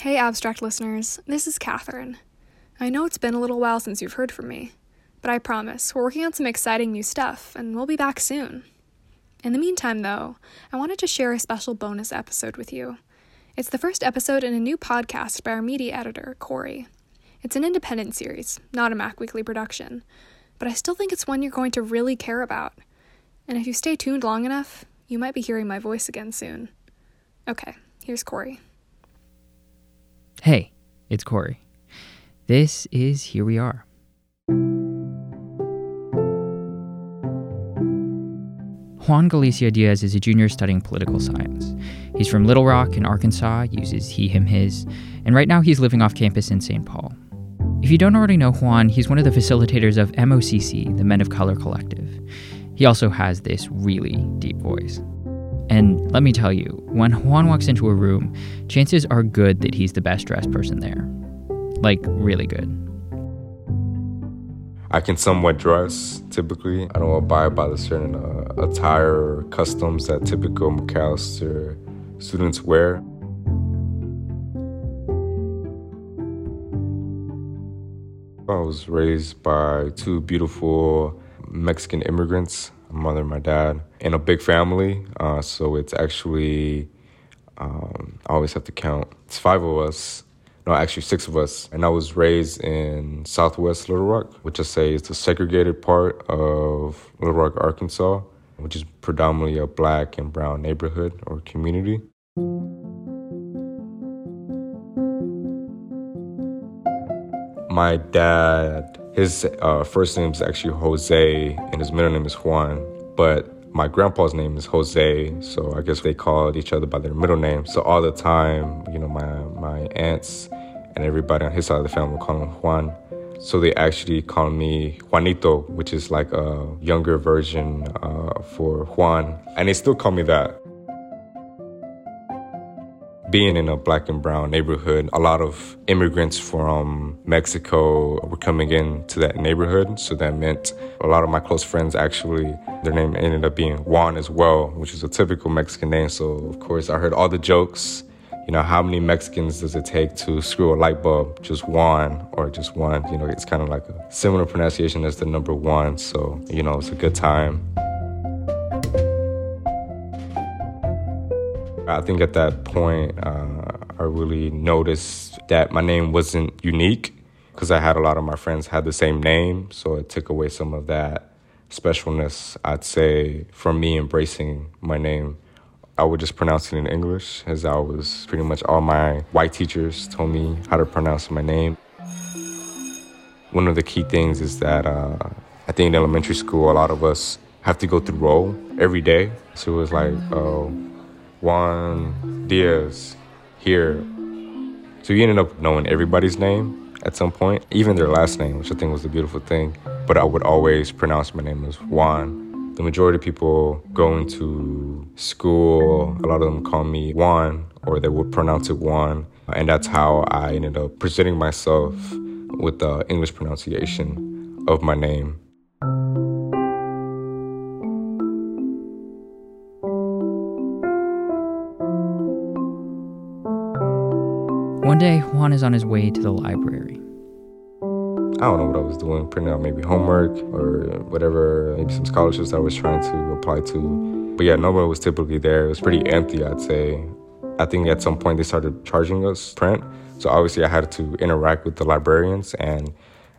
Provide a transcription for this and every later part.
Hey, abstract listeners, this is Catherine. I know it's been a little while since you've heard from me, but I promise we're working on some exciting new stuff and we'll be back soon. In the meantime, though, I wanted to share a special bonus episode with you. It's the first episode in a new podcast by our media editor, Corey. It's an independent series, not a Mac Weekly production, but I still think it's one you're going to really care about. And if you stay tuned long enough, you might be hearing my voice again soon. Okay, here's Corey. Hey, it's Corey. This is Here We Are. Juan Galicia Diaz is a junior studying political science. He's from Little Rock in Arkansas, uses he, him, his, and right now he's living off campus in St. Paul. If you don't already know Juan, he's one of the facilitators of MOCC, the Men of Color Collective. He also has this really deep voice. And let me tell you, when Juan walks into a room, chances are good that he's the best dressed person there. Like, really good. I can somewhat dress typically. I don't abide by the certain uh, attire or customs that typical Macalester students wear. I was raised by two beautiful Mexican immigrants, mother and my dad, in a big family. Uh, so it's actually, um, I always have to count, it's five of us no, actually six of us. And I was raised in Southwest Little Rock, which I say is the segregated part of Little Rock, Arkansas, which is predominantly a black and brown neighborhood or community. My dad, his uh, first name is actually Jose, and his middle name is Juan. But my grandpa's name is Jose, so I guess they called each other by their middle name. So all the time, you know, my my aunts and everybody on his side of the family call him Juan. So they actually call me Juanito, which is like a younger version uh, for Juan, and they still call me that being in a black and brown neighborhood, a lot of immigrants from Mexico were coming into that neighborhood. So that meant a lot of my close friends actually, their name ended up being Juan as well, which is a typical Mexican name. So, of course, I heard all the jokes. You know, how many Mexicans does it take to screw a light bulb? Just one or just one. You know, it's kind of like a similar pronunciation as the number one. So, you know, it's a good time. I think at that point, uh, I really noticed that my name wasn't unique because I had a lot of my friends had the same name, so it took away some of that specialness. I'd say from me embracing my name, I would just pronounce it in English, as I was pretty much all my white teachers told me how to pronounce my name. One of the key things is that uh, I think in elementary school, a lot of us have to go through roll every day. So it was like, oh, Juan Diaz here. So you ended up knowing everybody's name at some point, even their last name, which I think was a beautiful thing. But I would always pronounce my name as Juan. The majority of people going to school, a lot of them call me Juan, or they would pronounce it Juan. And that's how I ended up presenting myself with the English pronunciation of my name. One day, Juan is on his way to the library. I don't know what I was doing, printing out maybe homework or whatever, maybe some scholarships I was trying to apply to. But yeah, nobody was typically there. It was pretty empty, I'd say. I think at some point they started charging us print. So obviously I had to interact with the librarians. And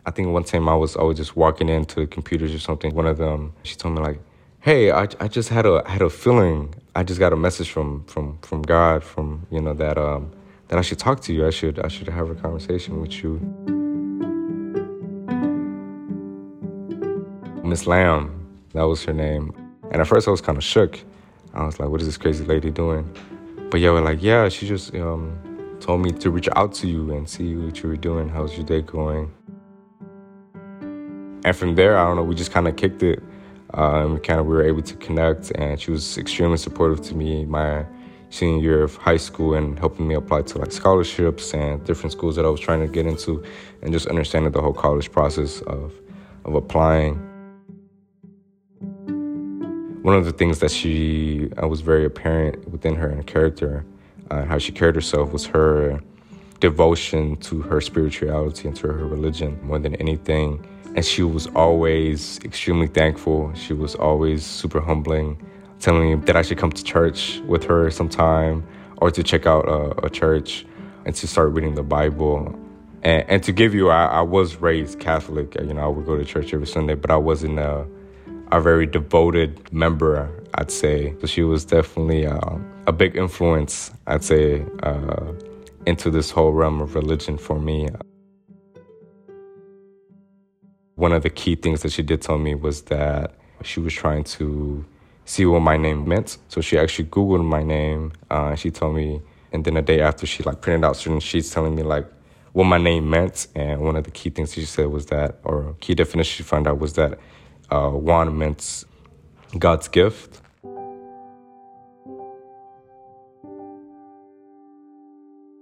I think one time I was always just walking into computers or something. One of them, she told me like, hey, I, I just had a had a feeling. I just got a message from from from God, from you know that um, that I should talk to you. I should I should have a conversation with you. Miss Lamb, that was her name. And at first I was kind of shook. I was like, what is this crazy lady doing? But yeah, we're like, yeah, she just um, told me to reach out to you and see what you were doing. How's your day going? And from there, I don't know, we just kind of kicked it. Uh, and kind of we were able to connect, and she was extremely supportive to me. My senior year of high school and helping me apply to like scholarships and different schools that I was trying to get into and just understanding the whole college process of of applying. One of the things that she uh, was very apparent within her and character, uh, how she carried herself was her devotion to her spirituality and to her religion more than anything. And she was always extremely thankful. She was always super humbling, telling me that I should come to church with her sometime or to check out a, a church and to start reading the Bible. And, and to give you, I, I, was raised Catholic. You know, I would go to church every Sunday, but I wasn't a, a very devoted member, I'd say. So she was definitely uh, a big influence, I'd say, uh, into this whole realm of religion for me. One of the key things that she did tell me was that she was trying to see what my name meant. So she actually Googled my name. Uh, she told me, and then a day after, she like printed out certain sheets telling me like what my name meant. And one of the key things she said was that, or key definition she found out was that uh, Juan meant God's gift.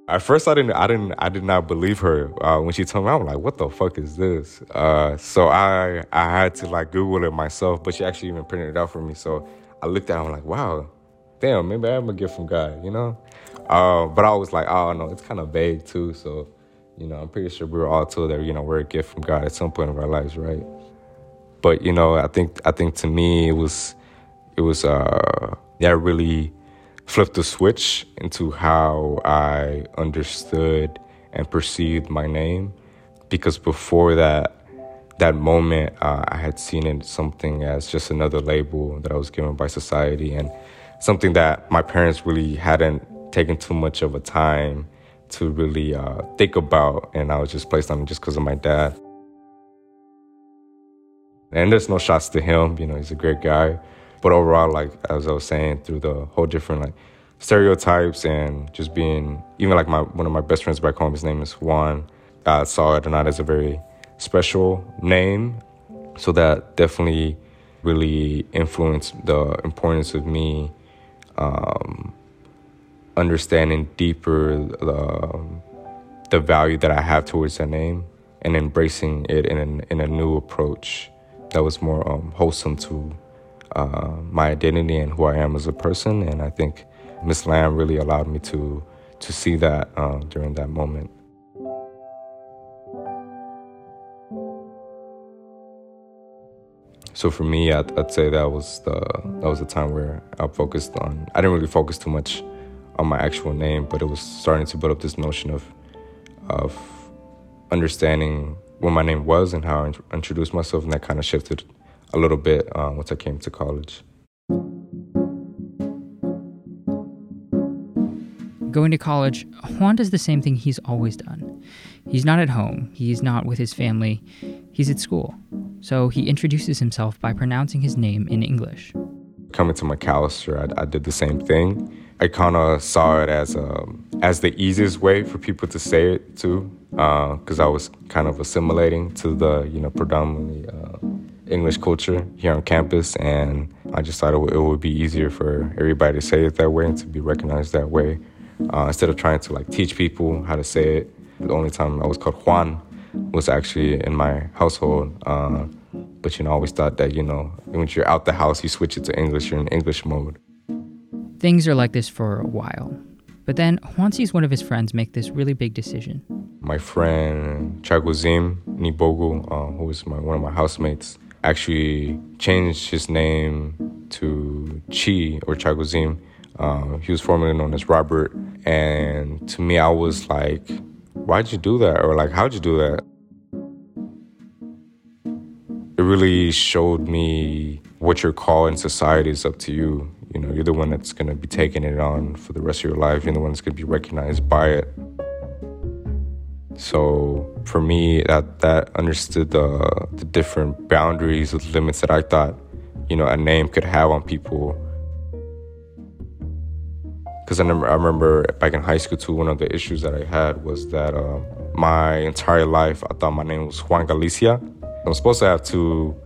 At first, I didn't, I didn't, I did not believe her uh, when she told me. I'm like, "What the fuck is this?" Uh, so I, I had to like Google it myself. But she actually even printed it out for me. So I looked at it. And I'm like, "Wow, damn, maybe I'm a gift from God," you know. Uh, but I was like, "Oh no, it's kind of vague too." So, you know, I'm pretty sure we were all told that you know we're a gift from God at some point of our lives, right? But you know, I think, I think to me, it was, it was, uh, yeah, really flipped the switch into how I understood and perceived my name. Because before that, that moment, uh, I had seen it something as just another label that I was given by society and something that my parents really hadn't taken too much of a time to really uh, think about. And I was just placed on just because of my dad. And there's no shots to him, you know, he's a great guy. But overall, like as I was saying, through the whole different like stereotypes and just being even like my one of my best friends back home, his name is Juan. I saw it or not as a very special name. So that definitely really influenced the importance of me um, understanding deeper the, the value that I have towards that name and embracing it in, in a new approach that was more um, wholesome to uh, my identity and who I am as a person. And I think Miss Lamb really allowed me to to see that uh, during that moment. So for me, I'd, I'd, say that was the that was the time where I focused on. I didn't really focus too much on my actual name, but it was starting to build up this notion of of understanding what my name was and how I introduced myself, and that kind of shifted a little bit uh, once I came to college. Going to college, Juan does the same thing he's always done. He's not at home, he's not with his family, he's at school. So he introduces himself by pronouncing his name in English. Coming to Macalester, I, I did the same thing. I kind of saw it as um, as the easiest way for people to say it too, because uh, I was kind of assimilating to the you know predominantly uh, English culture here on campus, and I just thought it, w- it would be easier for everybody to say it that way and to be recognized that way. Uh, instead of trying to like teach people how to say it, the only time I was called Juan was actually in my household. Uh, but you know, I always thought that you know, once you're out the house, you switch it to English. You're in English mode. Things are like this for a while, but then Juan sees one of his friends make this really big decision. My friend Chaguzim Nibogu, uh, who was my, one of my housemates, actually changed his name to Chi or Chaguzim uh, he was formerly known as Robert. And to me, I was like, why'd you do that? Or like, how'd you do that? It really showed me what your call in society is up to you. You know, you're the one that's going to be taking it on for the rest of your life. You're the one that's going to be recognized by it. So for me, that that understood the the different boundaries, the limits that I thought, you know, a name could have on people because I remember, I remember back in high school too. One of the issues that I had was that uh, my entire life I thought my name was Juan Galicia. I'm supposed to have two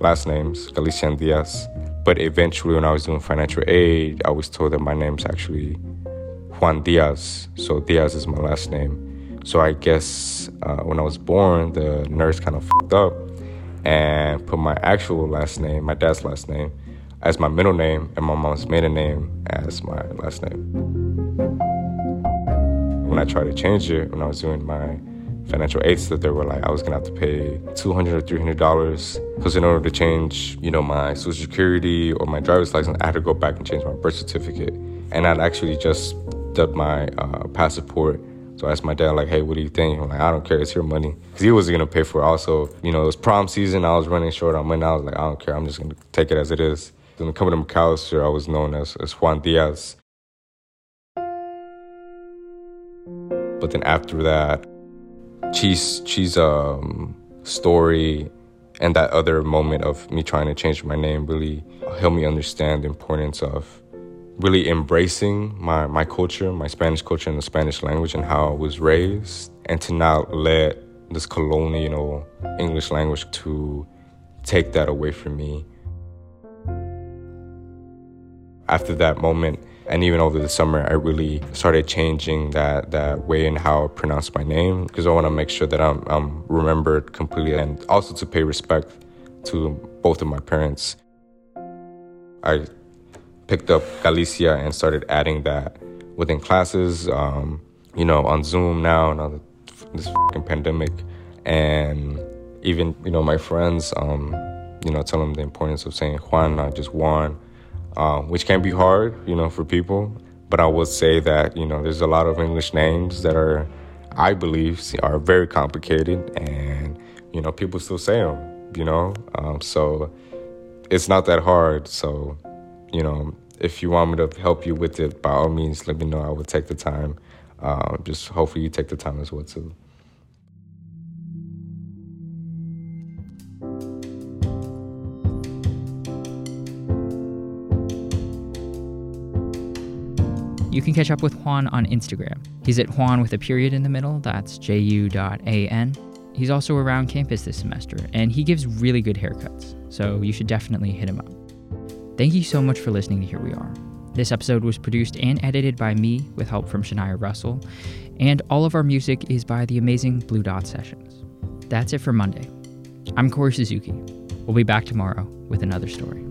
last names, Galicia and Diaz. But eventually, when I was doing financial aid, I was told that my name's actually Juan Diaz. So Diaz is my last name. So I guess uh, when I was born, the nurse kind of fucked up and put my actual last name, my dad's last name, as my middle name and my mom's maiden name as my last name. When I tried to change it when I was doing my financial aids that they were like I was gonna have to pay 200 or three hundred dollars because in order to change, you know, my social security or my driver's license, I had to go back and change my birth certificate. And I'd actually just done my uh, passport. So I asked my dad, like, hey, what do you think? I'm like, I don't care, it's your money. Because he wasn't gonna pay for it. Also, you know, it was prom season, I was running short on money. I was like, I don't care, I'm just gonna take it as it is. Then coming to Macalester, I was known as, as Juan Diaz. But then after that, Chi's Chi's um, story and that other moment of me trying to change my name really helped me understand the importance of really embracing my, my culture, my Spanish culture and the Spanish language and how I was raised, and to not let this colonial English language to take that away from me. After that moment, and even over the summer, I really started changing that, that way in how I pronounce my name because I want to make sure that I'm, I'm remembered completely and also to pay respect to both of my parents. I picked up Galicia and started adding that within classes, um, you know, on Zoom now, now this pandemic, and even, you know, my friends, um, you know, tell them the importance of saying Juan, not just Juan um, which can be hard, you know, for people. But I would say that you know there's a lot of English names that are, I believe, are very complicated, and you know people still say them. You know, um, so it's not that hard. So, you know, if you want me to help you with it, by all means, let me know. I will take the time. Uh, just hopefully you take the time as well too. You can catch up with Juan on Instagram. He's at Juan with a period in the middle, that's ju.an. He's also around campus this semester, and he gives really good haircuts, so you should definitely hit him up. Thank you so much for listening to Here We Are. This episode was produced and edited by me with help from Shania Russell, and all of our music is by the amazing Blue Dot Sessions. That's it for Monday. I'm Corey Suzuki. We'll be back tomorrow with another story.